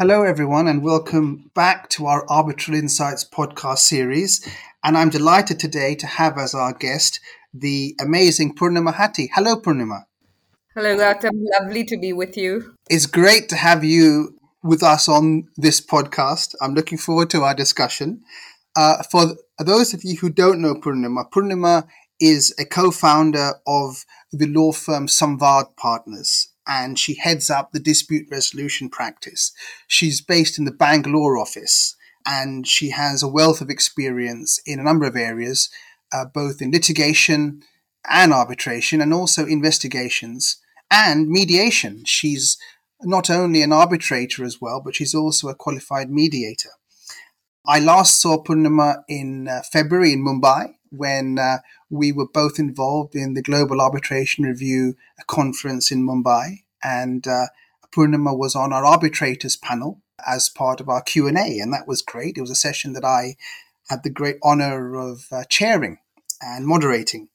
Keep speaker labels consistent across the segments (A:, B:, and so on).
A: Hello, everyone, and welcome back to our Arbitral Insights podcast series. And I'm delighted today to have as our guest the amazing Poornima Hatti. Hello, Poornima.
B: Hello, Gautam. Lovely to be with you.
A: It's great to have you with us on this podcast. I'm looking forward to our discussion. Uh, for those of you who don't know Poornima, Poornima is a co-founder of the law firm Samvad Partners and she heads up the dispute resolution practice. She's based in the Bangalore office and she has a wealth of experience in a number of areas, uh, both in litigation and arbitration, and also investigations and mediation. She's not only an arbitrator as well, but she's also a qualified mediator. I last saw Poornima in uh, February in Mumbai when uh, we were both involved in the Global Arbitration Review conference in Mumbai, and uh, Poornima was on our arbitrators panel as part of our Q and A, and that was great. It was a session that I had the great honor of uh, chairing and moderating.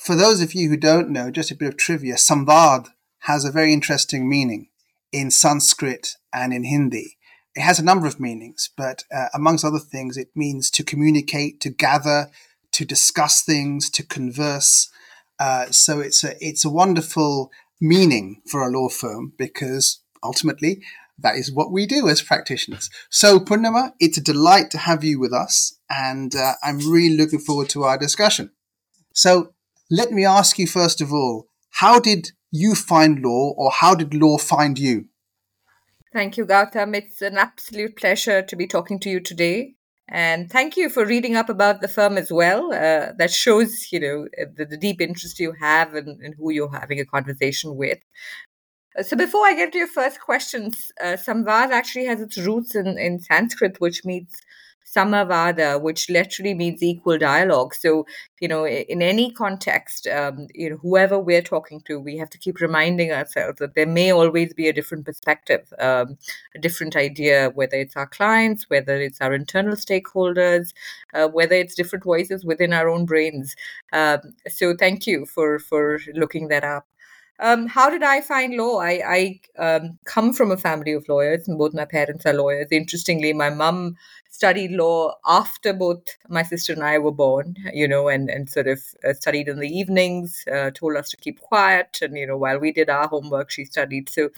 A: For those of you who don't know, just a bit of trivia: Samvad has a very interesting meaning in Sanskrit and in Hindi. It has a number of meanings, but uh, amongst other things, it means to communicate, to gather, to discuss things, to converse. Uh, so it's a it's a wonderful meaning for a law firm because ultimately that is what we do as practitioners. So Poornima, it's a delight to have you with us, and uh, I'm really looking forward to our discussion. So let me ask you first of all, how did you find law, or how did law find you?
B: Thank you, Gautam. It's an absolute pleasure to be talking to you today. And thank you for reading up about the firm as well. Uh, that shows, you know, the, the, deep interest you have in who you're having a conversation with. Uh, so before I get to your first questions, uh, Samvad actually has its roots in, in Sanskrit, which means samavada, which literally means equal dialogue. So, you know, in any context, um, you know, whoever we're talking to, we have to keep reminding ourselves that there may always be a different perspective, um, a different idea, whether it's our clients, whether it's our internal stakeholders, uh, whether it's different voices within our own brains. Um, so, thank you for for looking that up. Um, how did I find law? I, I um, come from a family of lawyers, and both my parents are lawyers. Interestingly, my mum studied law after both my sister and I were born, you know, and, and sort of uh, studied in the evenings, uh, told us to keep quiet. And, you know, while we did our homework, she studied. So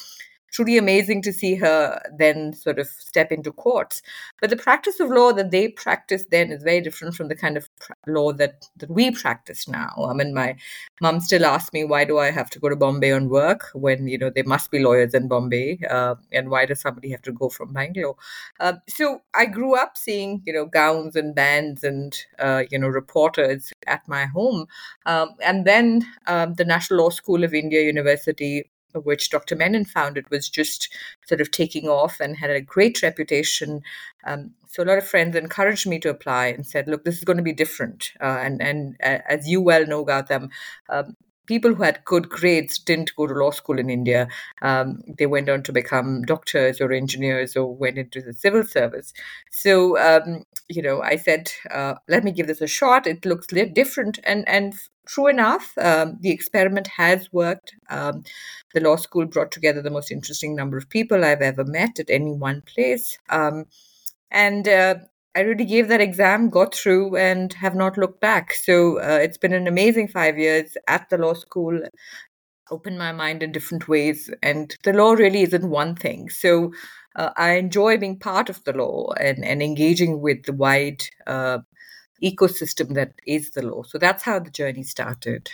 B: truly amazing to see her then sort of step into courts. But the practice of law that they practiced then is very different from the kind of law that, that we practice now. I mean, my mom still asks me, why do I have to go to Bombay on work when, you know, there must be lawyers in Bombay? Uh, and why does somebody have to go from Bangalore? Uh, so I grew up seeing, you know, gowns and bands and, uh, you know, reporters at my home. Um, and then um, the National Law School of India University which Dr. Menon founded, was just sort of taking off and had a great reputation. Um, so a lot of friends encouraged me to apply and said, "Look, this is going to be different." Uh, and and uh, as you well know, Gautam, um, people who had good grades didn't go to law school in India. Um, they went on to become doctors or engineers or went into the civil service. So, um, you know, I said, uh, let me give this a shot. It looks different. And, and true enough, um, the experiment has worked. Um, the law school brought together the most interesting number of people I've ever met at any one place. Um, and uh, I really gave that exam, got through, and have not looked back. So uh, it's been an amazing five years at the law school, opened my mind in different ways. And the law really isn't one thing. So uh, I enjoy being part of the law and, and engaging with the wide uh, ecosystem that is the law. So that's how the journey started.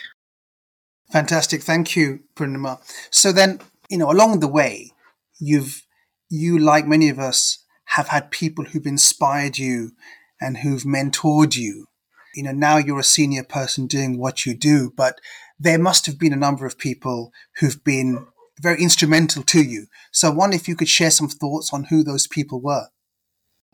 A: Fantastic. Thank you, Poornima. So then, you know, along the way, you've, you, like many of us, have had people who've inspired you and who've mentored you. You know, now you're a senior person doing what you do, but there must have been a number of people who've been very instrumental to you. So I wonder if you could share some thoughts on who those people were.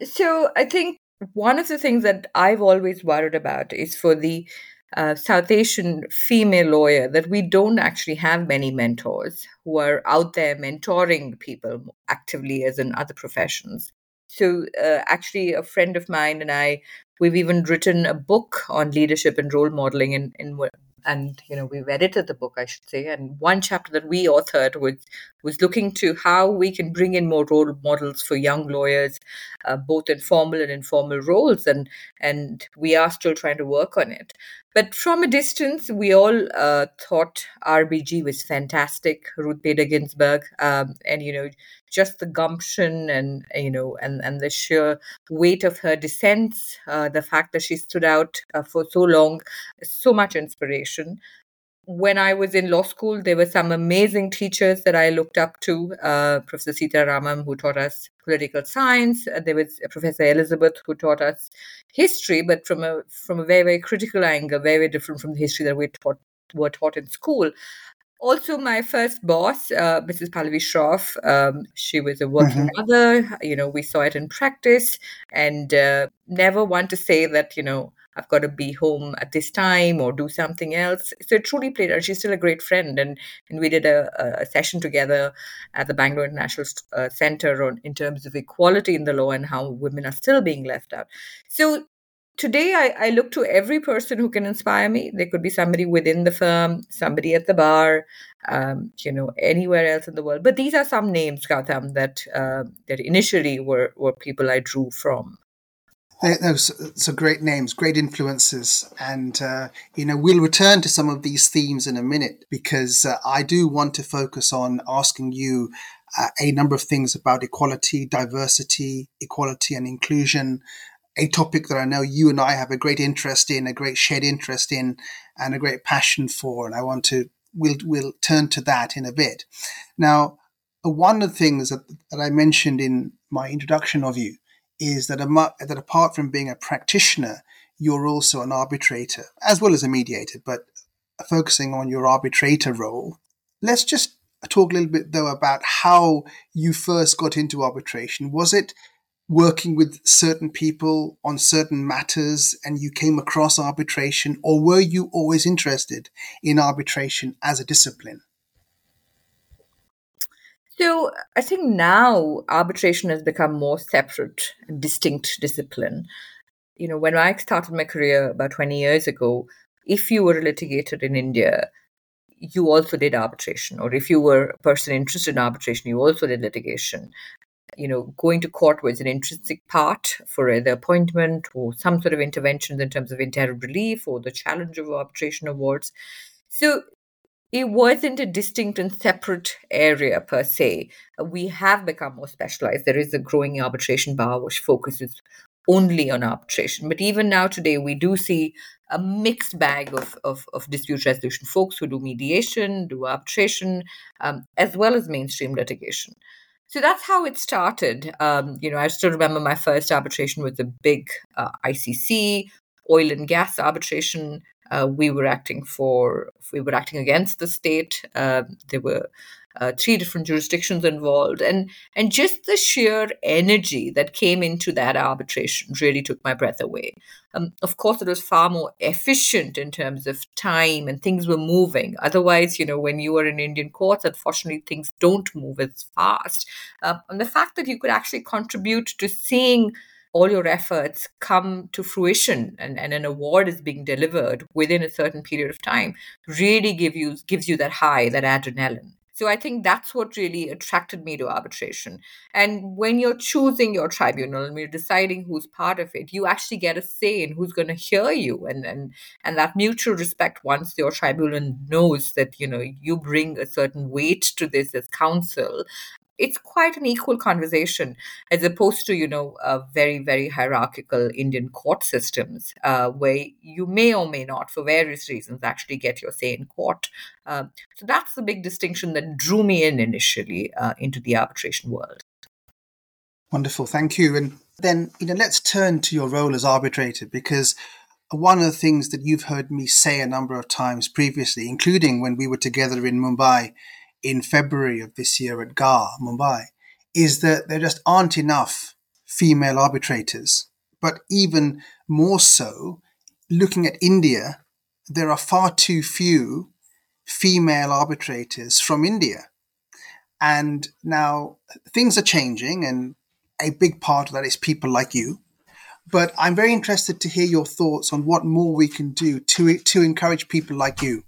B: So I think one of the things that I've always worried about is for the uh, South Asian female lawyer that we don't actually have many mentors who are out there mentoring people actively as in other professions. So, uh, actually, a friend of mine and I, we've even written a book on leadership and role modeling in, in and you know we've edited the book i should say and one chapter that we authored was was looking to how we can bring in more role models for young lawyers uh, both in formal and informal roles and and we are still trying to work on it but from a distance we all uh, thought rbg was fantastic ruth bader ginsburg um, and you know just the gumption and you know and and the sheer weight of her dissents uh, the fact that she stood out uh, for so long so much inspiration when I was in law school, there were some amazing teachers that I looked up to. Uh, Professor Sita Ramam, who taught us political science. Uh, there was Professor Elizabeth, who taught us history, but from a from a very very critical angle, very, very different from the history that we taught were taught in school. Also, my first boss, uh, Mrs. Pallavi Shroff, um, she was a working mm-hmm. mother. You know, we saw it in practice, and uh, never want to say that you know I've got to be home at this time or do something else. So it truly played out. She's still a great friend, and and we did a, a session together at the Bangalore International uh, Center on in terms of equality in the law and how women are still being left out. So today I, I, look to every person who can inspire me there could be somebody within the firm somebody at the bar um, you know anywhere else in the world but these are some names gautam that uh, that initially were were people i drew from
A: those so great names, great influences, and uh, you know we'll return to some of these themes in a minute because uh, I do want to focus on asking you uh, a number of things about equality, diversity, equality, and inclusion. A topic that I know you and I have a great interest in, a great shared interest in, and a great passion for, and I want to we'll we'll turn to that in a bit. Now, one of the things that, that I mentioned in my introduction of you is that, that apart from being a practitioner, you're also an arbitrator as well as a mediator, but focusing on your arbitrator role. Let's just talk a little bit though about how you first got into arbitration. Was it working with certain people on certain matters and you came across arbitration, or were you always interested in arbitration as a discipline?
B: So I think now arbitration has become more separate distinct discipline. You know, when I started my career about 20 years ago, if you were a litigator in India, you also did arbitration. Or if you were a person interested in arbitration, you also did litigation. You know, going to court was an intrinsic part for either appointment or some sort of interventions in terms of interim relief or the challenge of arbitration awards. So it wasn't a distinct and separate area per se. We have become more specialized. There is a growing arbitration bar which focuses only on arbitration. But even now, today, we do see a mixed bag of, of, of dispute resolution folks who do mediation, do arbitration, um, as well as mainstream litigation. So that's how it started. Um, you know, I still remember my first arbitration was a big uh, ICC oil and gas arbitration uh, we were acting for we were acting against the state. Uh, there were uh, three different jurisdictions involved. And and just the sheer energy that came into that arbitration really took my breath away. Um, of course it was far more efficient in terms of time and things were moving. Otherwise you know when you are in indian courts unfortunately things don't move as fast. Uh, and the fact that you could actually contribute to seeing all your efforts come to fruition and, and an award is being delivered within a certain period of time really give you gives you that high that adrenaline. So i think that's what really attracted me to arbitration. And when you're choosing your tribunal and you're deciding who's part of it you actually get a say in who's going to hear you. And and and that mutual respect once your tribunal knows that you know you bring a certain weight to this as counsel it's quite an equal conversation as opposed to you know uh, very very hierarchical indian court systems uh, where you may or may not for various reasons actually get your say in court. Uh, so that's the big distinction that drew me in initially uh, into the arbitration world.
A: Wonderful. Thank you. And then you know let's turn to your role as arbitrator because one of the things that you've heard me say a number of times previously including when we were together in mumbai in February of this year at GAR, Mumbai, is that there just aren't enough female arbitrators. But even more so, looking at India, there are far too few female arbitrators from India. And now things are changing, and a big part of that is people like you. But I'm very interested to hear your thoughts on what more we can do to to encourage people like you.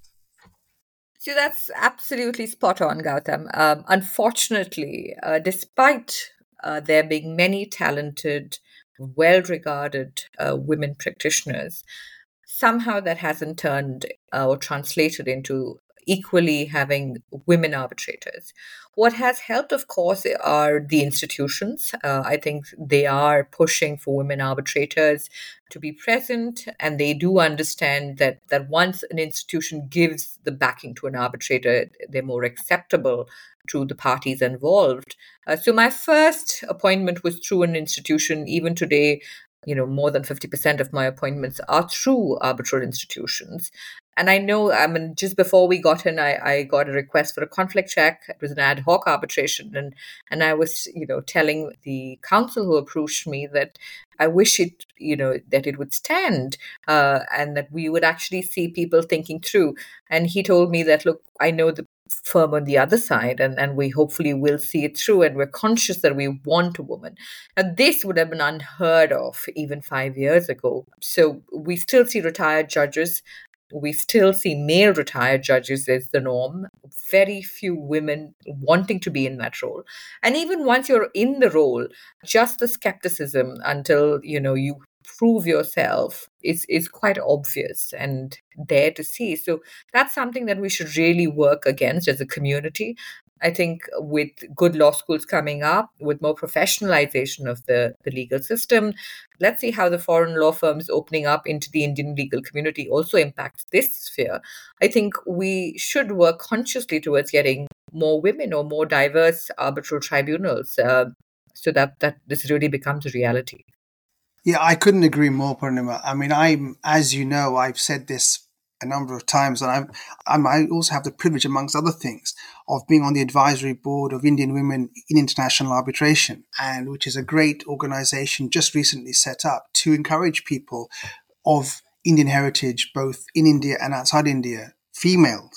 B: So that's absolutely spot on, Gautam. Um, unfortunately, uh, despite uh, there being many talented, well regarded uh, women practitioners, somehow that hasn't turned uh, or translated into equally having women arbitrators. What has helped, of course, are the institutions. Uh, I think they are pushing for women arbitrators to be present, and they do understand that that once an institution gives the backing to an arbitrator, they're more acceptable to the parties involved. Uh, so my first appointment was through an institution. Even today, you know more than 50% of my appointments are through arbitral institutions and i know i mean just before we got in I, I got a request for a conflict check. It was an ad hoc arbitration. And and i was you know telling the counsel who approached me that i wish it you know that it would stand uh, and that we would actually see people thinking through. And he told me that look i know the firm on the other side and, and we hopefully will see it through and we're conscious that we want a woman. Now this would have been unheard of even five years ago. So we still see retired judges we still see male retired judges as the norm. Very few women wanting to be in that role. And even once you're in the role just the skepticism until you know you prove yourself is is quite obvious and there to see. So that's something that we should really work against as a community I think with good law schools coming up, with more professionalization of the, the legal system, let's see how the foreign law firms opening up into the Indian legal community also impacts this sphere. I think we should work consciously towards getting more women or more diverse arbitral tribunals uh, so that, that this really becomes a reality.
A: Yeah, I couldn't agree more, Poornima. I mean, I'm, as you know, I've said this a number of times, and I'm, I'm, i also have the privilege, amongst other things, of being on the advisory board of Indian Women in International Arbitration, and which is a great organization just recently set up to encourage people of Indian heritage, both in India and outside India, female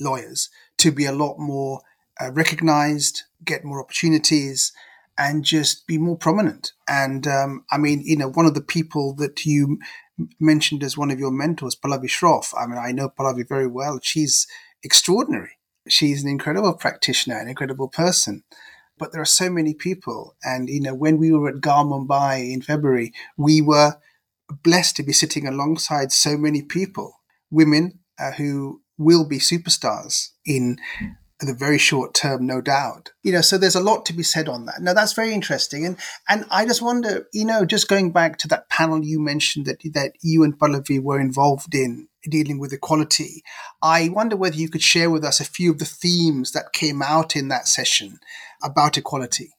A: lawyers, to be a lot more uh, recognized, get more opportunities, and just be more prominent. And um, I mean, you know, one of the people that you mentioned as one of your mentors, Pallavi Shroff. I mean, I know Pallavi very well. She's extraordinary. She's an incredible practitioner, an incredible person. But there are so many people. And, you know, when we were at GAR Mumbai in February, we were blessed to be sitting alongside so many people, women uh, who will be superstars in the very short term, no doubt. You know, so there's a lot to be said on that. Now that's very interesting, and and I just wonder, you know, just going back to that panel you mentioned that that you and Pallavi were involved in dealing with equality. I wonder whether you could share with us a few of the themes that came out in that session about equality.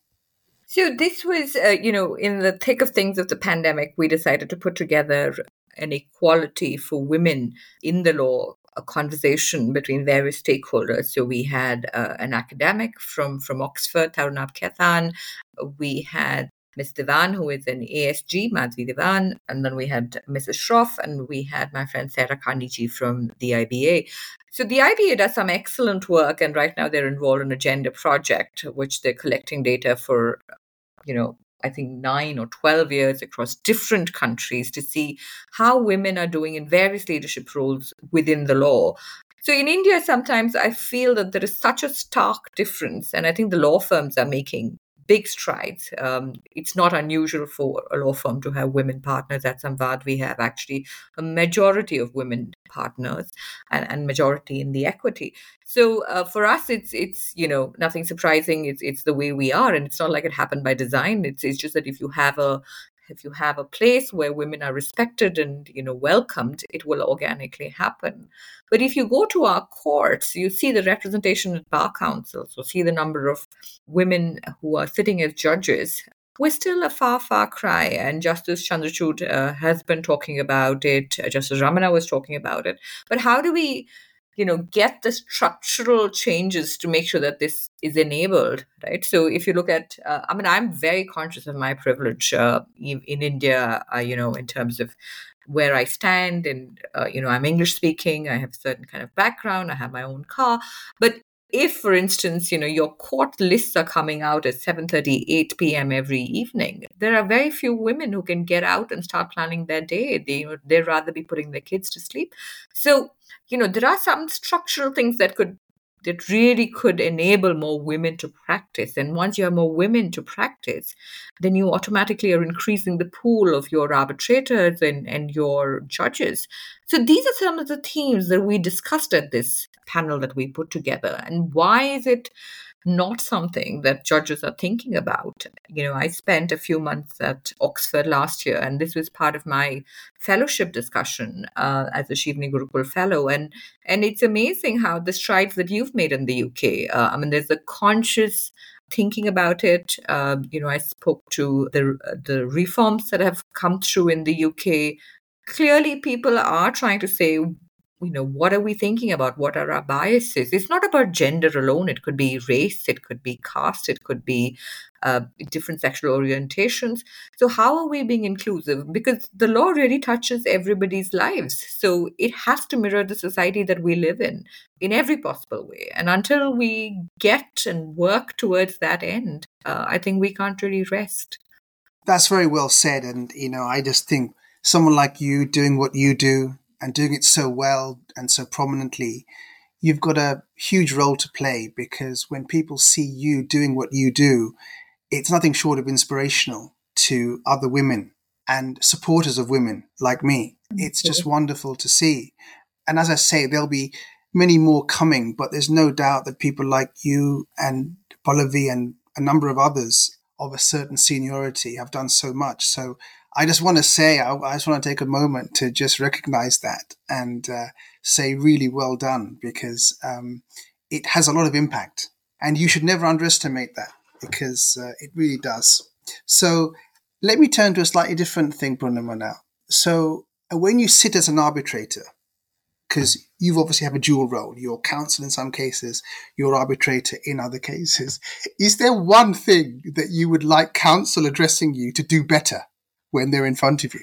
B: So this was, uh, you know, in the thick of things of the pandemic, we decided to put together an equality for women in the law a conversation between various stakeholders. So we had uh, an academic from, from Oxford, Tarunabh Khaitan. We had Ms. Divan, who is an ASG, Madhavi Divan, and then we had Mrs. Shroff, and we had my friend Sarah Carnegie from the IBA. So the IBA does some excellent work, and right now they're involved in a gender project, which they're collecting data for, you know, I think, nine or 12 years across different countries to see how women are doing in various leadership roles within the law. So in India, sometimes I feel that there is such a stark difference, and I think the law firms are making big strides. Um, it's not unusual for a law firm to have women partners. At Samvad, we have actually a majority of women partners and, and majority in the equity. So uh, for us, it's it's you know nothing surprising. It's it's the way we are, and it's not like it happened by design. It's it's just that if you have a if you have a place where women are respected and you know welcomed it will organically happen but if you go to our courts you see the representation at bar councils so see the number of women who are sitting as judges we're still a far, far cry. And Justice Chandrachud uh, has been talking about it. Uh, Justice Ramana was talking about it. But how do we you know get the structural changes to make sure that this is enabled right? So if you look at uh, i mean i'm very conscious of my privilege uh, in, in, india uh, you know in terms of where i stand and uh, you know i'm english speaking i have certain kind of background i have my own car. But if for instance you know your court lists are coming out at 7:30 8 p.m. every evening there are very few women who can get out and start planning their day. They you know, they'd rather be putting their kids to sleep. So you know there are some structural things that could that really could enable more women to practice. And once you have more women to practice, then you automatically are increasing the pool of your arbitrators and, and your judges. So these are some of the themes that we discussed at this panel that we put together. And why is it not something that judges are thinking about. You know, I spent a few months at Oxford last year, and this was part of my fellowship discussion uh, as a Chevening Gurukul fellow. And and it's amazing how the strides that you've made in the UK. Uh, I mean, there's a conscious thinking about it. Uh, you know, I spoke to the the reforms that have come through in the UK. Clearly, people are trying to say you know what are we thinking about? What are our biases? It's not about gender alone. It could be race it could be caste it could be uh, different sexual orientations. So how are we being inclusive? Because the law really touches everybody's lives. So it has to mirror the society that we live in in every possible way. And until we get and work towards that end uh, i think we can't really rest.
A: That's very well said. And you know i just think someone like you doing what you do and doing it so well and so prominently, you've got a huge role to play because when people see you doing what you do, it's nothing short of inspirational to other women and supporters of women like me. It's just wonderful to see. And as I say, there'll be many more coming, but there's no doubt that people like you and Pallavi and a number of others of a certain seniority have done so much. So I just want to say, I, I, just want to take a moment to just recognize that and uh, say, really well done, because um, it has a lot of impact. And you should never underestimate that because uh, it really does. So let me turn to a slightly different thing, Poornima, now. So uh, when you sit as an arbitrator, because you obviously have a dual role. You're counsel in some cases, you're arbitrator in other cases. Is there one thing that you would like counsel addressing you to do better? When they're in front of you.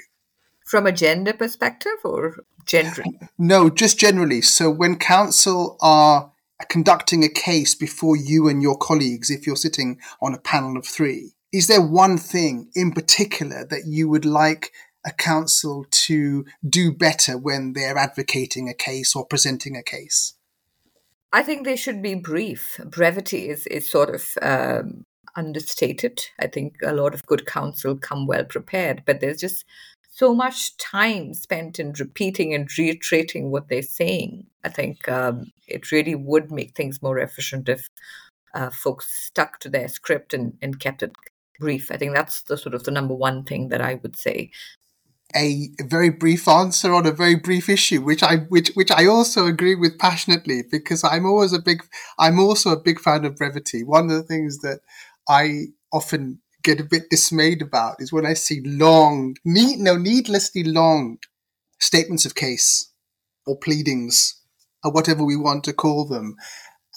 B: From a gender perspective or generally?
A: No, just generally. So when counsel are conducting a case before you and your colleagues, if you're sitting on a panel of three, is there one thing in particular that you would like a counsel to do better when they're advocating a case or presenting a case?
B: I think they should be brief. Brevity is, is sort of um, understated. I think a lot of good counsel come well prepared, but there's just so much time spent in repeating and reiterating what they're saying. I think um, it really would make things more efficient if uh, folks stuck to their script and, and kept it brief. I think that's the sort of the number one thing that I would say.
A: A very brief answer on a very brief issue, which I which which I also agree with passionately because I'm always a big I'm also a big fan of brevity. One of the things that I often get a bit dismayed about is when I see long, need, no, needlessly long statements of case or pleadings or whatever we want to call them.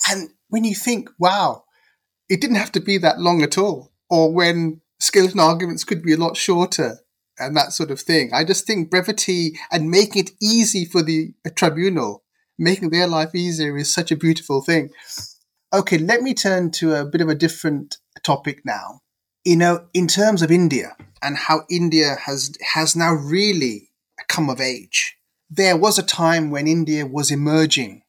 A: And when you think, wow, it didn't have to be that long at all, or when skeleton arguments could be a lot shorter and that sort of thing. I just think brevity and making it easy for the tribunal, making their life easier is such a beautiful thing. Okay, let me turn to a bit of a different topic now. You know, in terms of India and how India has has now really come of age. There was a time when India was emerging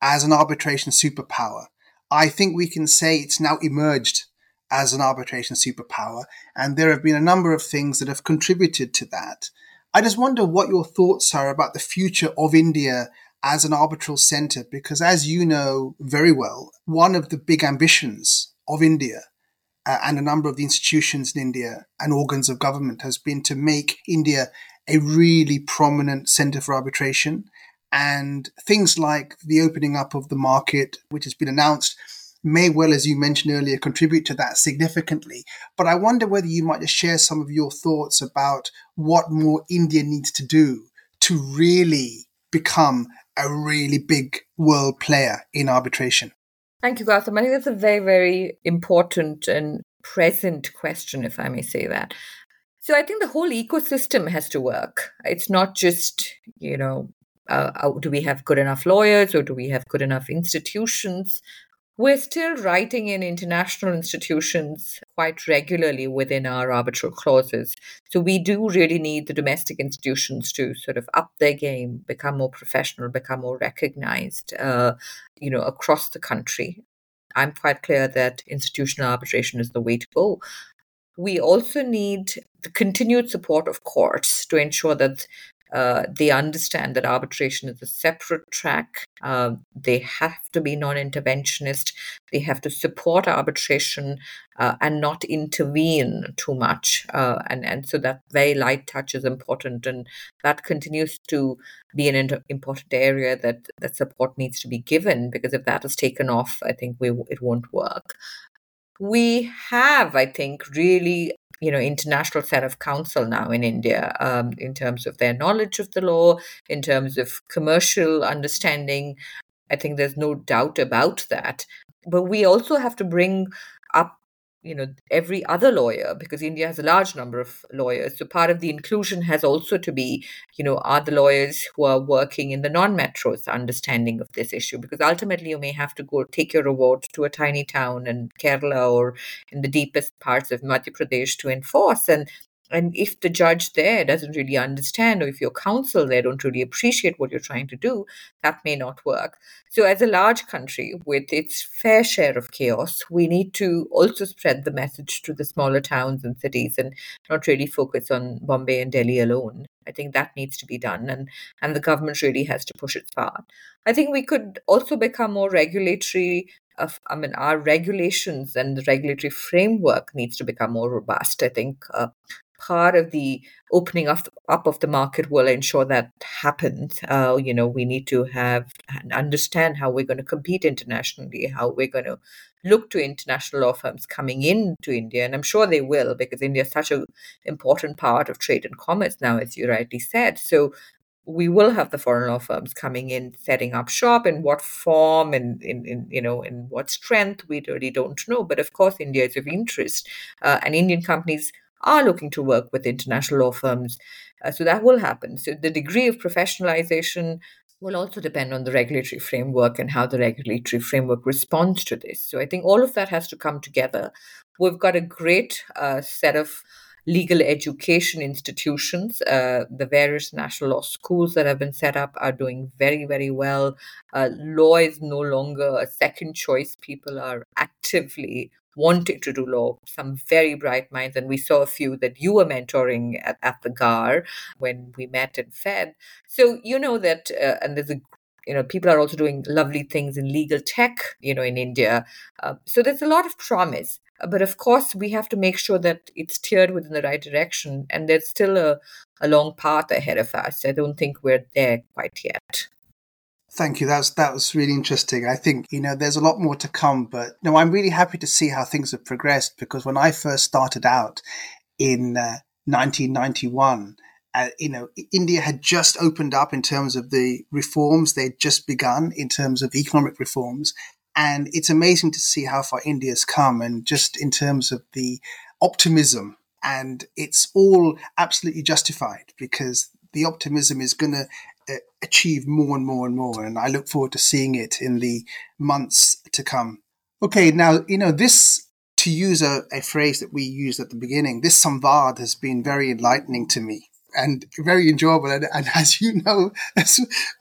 A: as an arbitration superpower. I think we can say it's now emerged as an arbitration superpower, and there have been a number of things that have contributed to that. I just wonder what your thoughts are about the future of India as an arbitral center, because as you know very well, one of the big ambitions of India uh, and a number of the institutions in India and organs of government has been to make India a really prominent center for arbitration. And things like the opening up of the market, which has been announced, may well, as you mentioned earlier, contribute to that significantly. But I wonder whether you might just share some of your thoughts about what more India needs to do to really become a really big world player in arbitration?
B: Thank you, Gautam. I think that's a very, very important and present question, if I may say that. So I think the whole ecosystem has to work. It's not just, you know, uh, uh do we have good enough lawyers or do we have good enough institutions? We're still writing in international institutions quite regularly within our arbitral clauses. So we do really need the domestic institutions to sort of up their game, become more professional, become more recognized, uh, you know, across the country. I'm quite clear that institutional arbitration is the way to go. We also need the continued support of courts to ensure that uh, they understand that arbitration is a separate track. Uh, they have to be non interventionist. They have to support arbitration uh, and not intervene too much. Uh, and, and so that very light touch is important. And that continues to be an inter- important area that, that support needs to be given because if that is taken off, I think we, it won't work we have, I think, really you know international set of counsel now in India um, in terms of their knowledge of the law, in terms of commercial understanding. I think there's no doubt about that. But we also have to bring up you know every other lawyer because india has a large number of lawyers so part of the inclusion has also to be you know are the lawyers who are working in the non-metros understanding of this issue? Because ultimately you may have to go take your award to a tiny town in kerala or in the deepest parts of madhya pradesh to enforce and and if the judge there doesn't really understand, or if your counsel there don't really appreciate what you're trying to do, that may not work. So, as a large country with its fair share of chaos, we need to also spread the message to the smaller towns and cities and not really focus on Bombay and Delhi alone. I think that needs to be done, and, and the government really has to push its part. I think we could also become more regulatory of, I mean, our regulations and the regulatory framework needs to become more robust. I think uh, part of the opening up, up of the market will ensure that happens. Uh, you know, we need to have and understand how we're going to compete internationally, how we're going to look to international law firms coming into India, and I'm sure they will because India is such an important part of trade and commerce now, as you rightly said. So we will have the foreign law firms coming in, setting up shop in what form and in, in you know in what strength we really don't know. But of course, India is of interest, uh, and Indian companies are looking to work with international law firms. Uh, so that will happen. So the degree of professionalization will also depend on the regulatory framework and how the regulatory framework responds to this. So I think all of that has to come together. We've got a great uh, set of legal education institutions. Uh, the various national law schools that have been set up are doing very, very well. Uh, law is no longer a second choice. People are actively wanting to do law, some very bright minds. And we saw a few that you were mentoring at, at the GAR when we met in Fed. So you know that, uh, and there's a you know people are also doing lovely things in legal tech you know in india uh, so there's a lot of promise but of course we have to make sure that it's steered within the right direction and there's still a, a long path ahead of us i don't think we're there quite yet
A: Thank you. That's that was really interesting. I think you know there's a lot more to come, but no, I'm really happy to see how things have progressed because when I first started out in uh, 1991, uh, you know, India had just opened up in terms of the reforms they'd just begun in terms of economic reforms, and it's amazing to see how far India's come, and just in terms of the optimism, and it's all absolutely justified because the optimism is going to achieve more and more and more. And I look forward to seeing it in the months to come. Okay, now, you know, this, to use a, a phrase that we used at the beginning, this samvad has been very enlightening to me and very enjoyable. And, and as you know,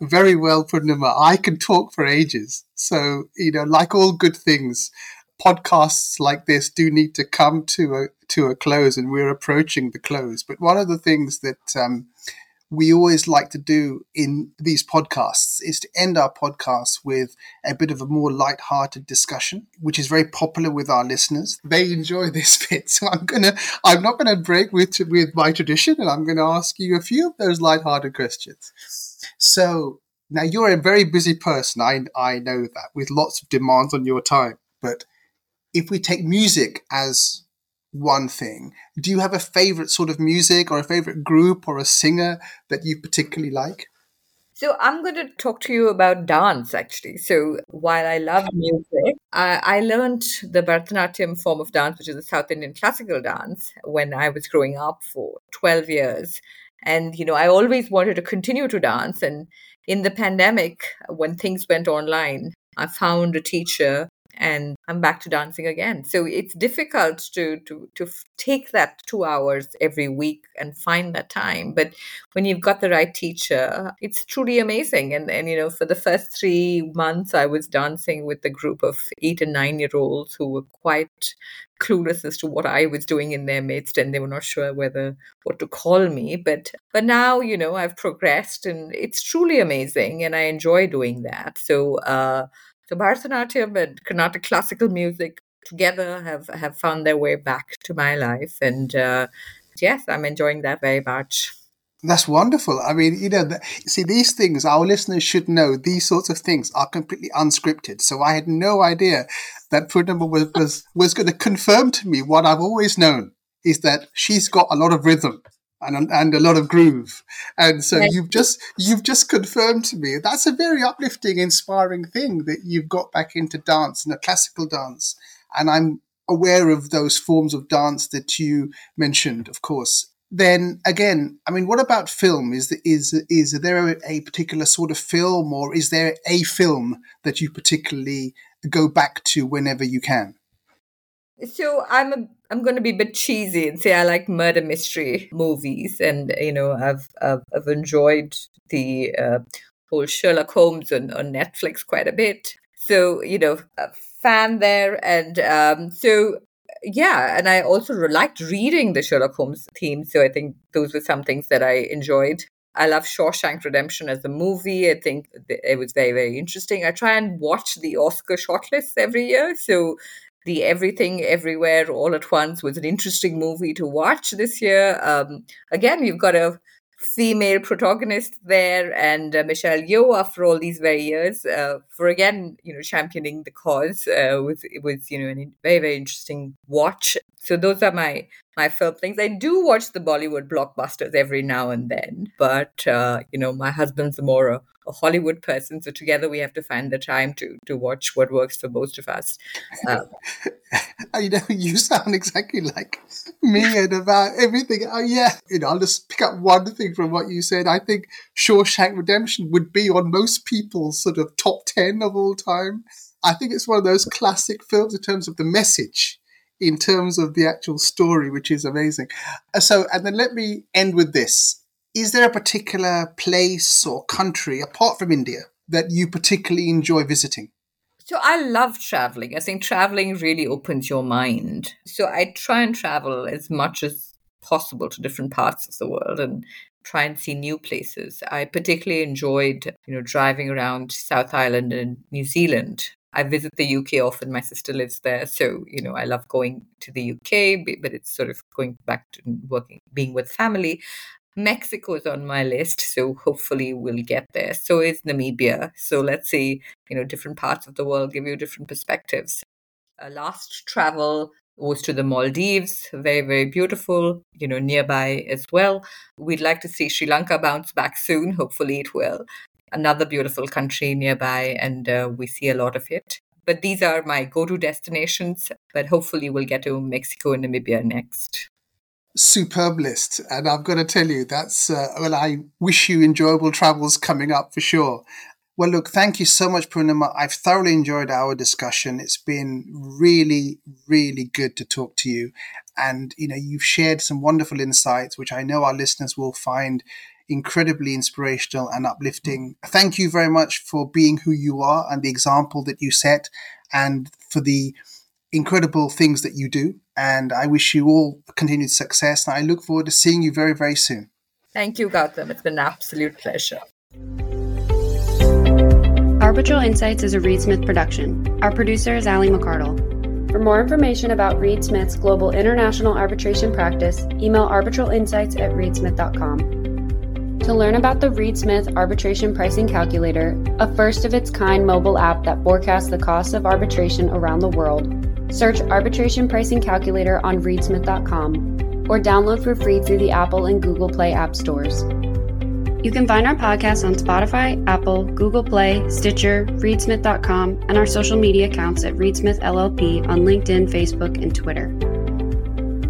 A: very well, Poornima, I can talk for ages. So, you know, like all good things, podcasts like this do need to come to a to a close, and we're approaching the close. But one of the things that um, we always like to do in these podcasts is to end our podcasts with a bit of a more light-hearted discussion, which is very popular with our listeners. They enjoy this bit, so I'm gonna I'm not gonna break with with my tradition, and I'm gonna ask you a few of those light-hearted questions. So now you're a very busy person, I I know that, with lots of demands on your time, but if we take music as one thing. Do you have a favorite sort of music or a favorite group or a singer that you particularly like?
B: So I'm going to talk to you about dance, actually. So while I love music, I, I learned the Bharatanatyam form of dance, which is a South Indian classical dance, when I was growing up for 12 years. And, you know, I always wanted to continue to dance. And in the pandemic, when things went online, I found a teacher and I'm back to dancing again. So it's difficult to to to take that two hours every week and find that time. But when you've got the right teacher, it's truly amazing. And and you know, for the first three months, I was dancing with a group of eight and nine year olds who were quite clueless as to what I was doing in their midst, and they were not sure whether what to call me. But but now you know I've progressed, and it's truly amazing, and I enjoy doing that. So. Uh, so Bharatanatyam and Carnatic classical music together have, have found their way back to my life. And uh, yes, I'm enjoying that very much.
A: That's wonderful. I mean, you know, the, see, these things, our listeners should know these sorts of things are completely unscripted. So I had no idea that Poornima was, was, was going to confirm to me what I've always known is that she's got a lot of rhythm and and a lot of groove. And so you've just you've just confirmed to me that's a very uplifting, inspiring thing that you've got back into dance and a classical dance. And I'm aware of those forms of dance that you mentioned, of course. Then again, I mean, what about film? Is is is there a particular sort of film, or is there a film that you particularly go back to whenever you can?
B: So I'm a, I'm going to be a bit cheesy and say I like murder mystery movies, and you know I've I've, I've enjoyed the uh, whole Sherlock Holmes on, on Netflix quite a bit. So you know, a fan there, and um, so yeah, and I also liked reading the Sherlock Holmes theme. So I think those were some things that I enjoyed. I love Shawshank Redemption as a movie. I think it was very, very interesting. I try and watch the Oscar shortlists every year. So the Everything Everywhere All at Once was an interesting movie to watch this year. Um, again, you've got a female protagonist there, and uh, Michelle Yeoh, after all these very years, uh, for again, you know, championing the cause, uh, was it was you know a very very interesting watch. So those are my my film things. I do watch the Bollywood blockbusters every now and then, but uh, you know, my husband's more a a Hollywood person. So together we have to find the time to to watch what works for both of us. Um,
A: you know, you sound exactly like me and about everything. Oh yeah, you know, I'll just pick up one thing from what you said. I think Shawshank Redemption would be on most people's sort of top ten of all time. I think it's one of those classic films in terms of the message in terms of the actual story, which is amazing. Uh, so, and then let me end with this is there a particular place or country apart from India that you particularly enjoy visiting?
B: So I love traveling. I think traveling really opens your mind. So I try and travel as much as possible to different parts of the world and try and see new places. I particularly enjoyed, you know, driving around South Island and New Zealand. I visit the UK often. My sister lives there, so you know I love going to the UK, but it's sort of going back to working, being with family. Mexico is on my list, so hopefully we'll get there. So is Namibia. So let's see, you know, different parts of the world give you different perspectives. Uh, last travel was to the Maldives, very, very beautiful, you know, nearby as well. We'd like to see Sri Lanka bounce back soon. Hopefully it will. Another beautiful country nearby, and uh, we see a lot of it. But these are my go to destinations, but hopefully we'll get to Mexico and Namibia next
A: superb list. And I've got to tell you, that's, uh, well, I wish you enjoyable travels coming up for sure. Well, look, thank you so much, Poornima. I've thoroughly enjoyed our discussion. It's been really, really good to talk to you. And, you know, you've shared some wonderful insights, which I know our listeners will find incredibly inspirational and uplifting. Thank you very much for being who you are and the example that you set and for the incredible things that you do. And I wish you all continued success. And I look forward to seeing you very, very soon.
B: Thank you, Gautam. It's been an absolute pleasure.
C: Arbitral Insights is a Reed Smith production. Our producer is Ali McCardle. For more information about Reed Smith's global international arbitration practice, email arbitralinsights at reedsmith.com. To learn about the Reed Smith Arbitration Pricing Calculator, a first of its kind mobile app that forecasts the costs of arbitration around the world, Search Arbitration Pricing Calculator on reedsmith.com or download for free through the Apple and Google Play app stores. You can find our podcast on Spotify, Apple, Google Play, Stitcher, reedsmith.com, and our social media accounts at Reedsmith LLP on LinkedIn, Facebook, and Twitter.